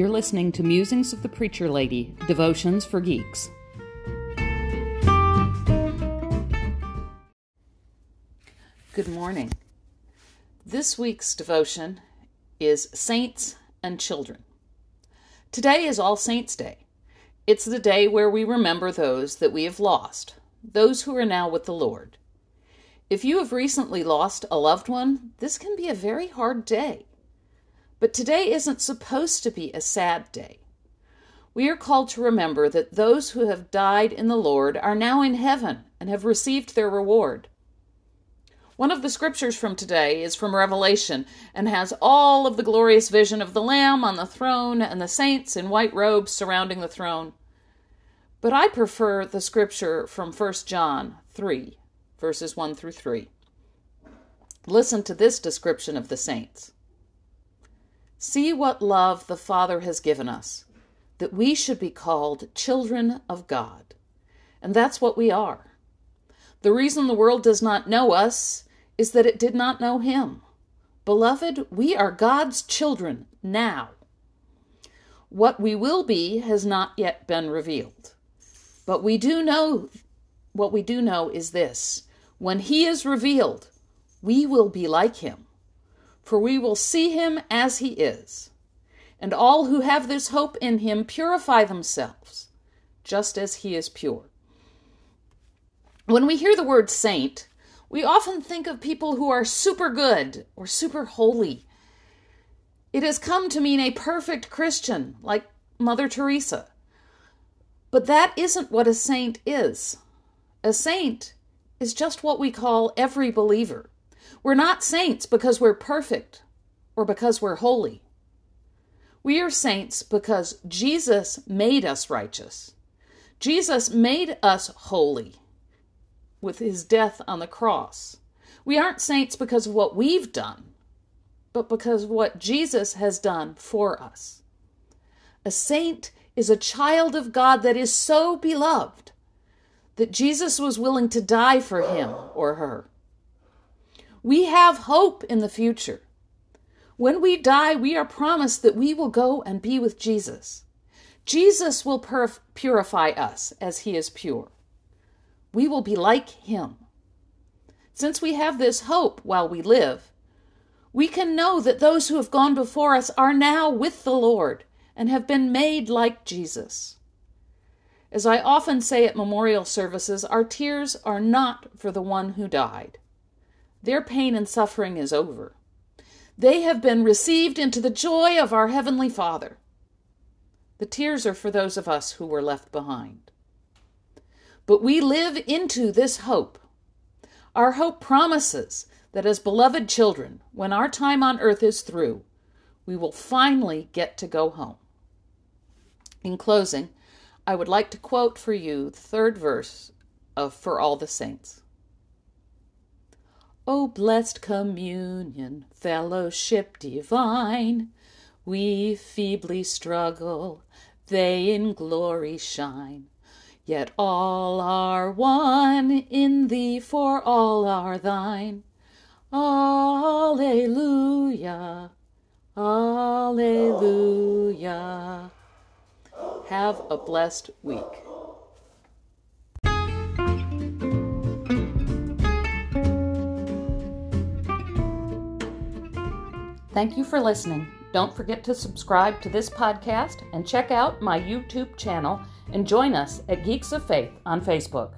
You're listening to Musings of the Preacher Lady Devotions for Geeks. Good morning. This week's devotion is Saints and Children. Today is All Saints' Day. It's the day where we remember those that we have lost, those who are now with the Lord. If you have recently lost a loved one, this can be a very hard day. But today isn't supposed to be a sad day. We are called to remember that those who have died in the Lord are now in heaven and have received their reward. One of the scriptures from today is from Revelation and has all of the glorious vision of the Lamb on the throne and the saints in white robes surrounding the throne. But I prefer the scripture from 1 John 3 verses 1 through 3. Listen to this description of the saints. See what love the Father has given us, that we should be called children of God. And that's what we are. The reason the world does not know us is that it did not know Him. Beloved, we are God's children now. What we will be has not yet been revealed. But we do know, what we do know is this when he is revealed, we will be like him, for we will see him as he is. And all who have this hope in him purify themselves, just as he is pure. When we hear the word saint, we often think of people who are super good or super holy. It has come to mean a perfect Christian, like Mother Teresa. But that isn't what a saint is. A saint is just what we call every believer. We're not saints because we're perfect or because we're holy. We are saints because Jesus made us righteous. Jesus made us holy with his death on the cross. We aren't saints because of what we've done, but because of what Jesus has done for us. A saint is a child of God that is so beloved that Jesus was willing to die for him or her. We have hope in the future. When we die, we are promised that we will go and be with Jesus. Jesus will purif- purify us as he is pure. We will be like him. Since we have this hope while we live, we can know that those who have gone before us are now with the Lord and have been made like Jesus. As I often say at memorial services, our tears are not for the one who died. Their pain and suffering is over. They have been received into the joy of our Heavenly Father. The tears are for those of us who were left behind. But we live into this hope. Our hope promises that as beloved children, when our time on earth is through, we will finally get to go home. In closing, I would like to quote for you the third verse of For All the Saints. O blessed communion, fellowship divine, we feebly struggle, they in glory shine. Yet all are one in thee, for all are thine. Alleluia, Alleluia. Have a blessed week. Thank you for listening. Don't forget to subscribe to this podcast and check out my YouTube channel and join us at Geeks of Faith on Facebook.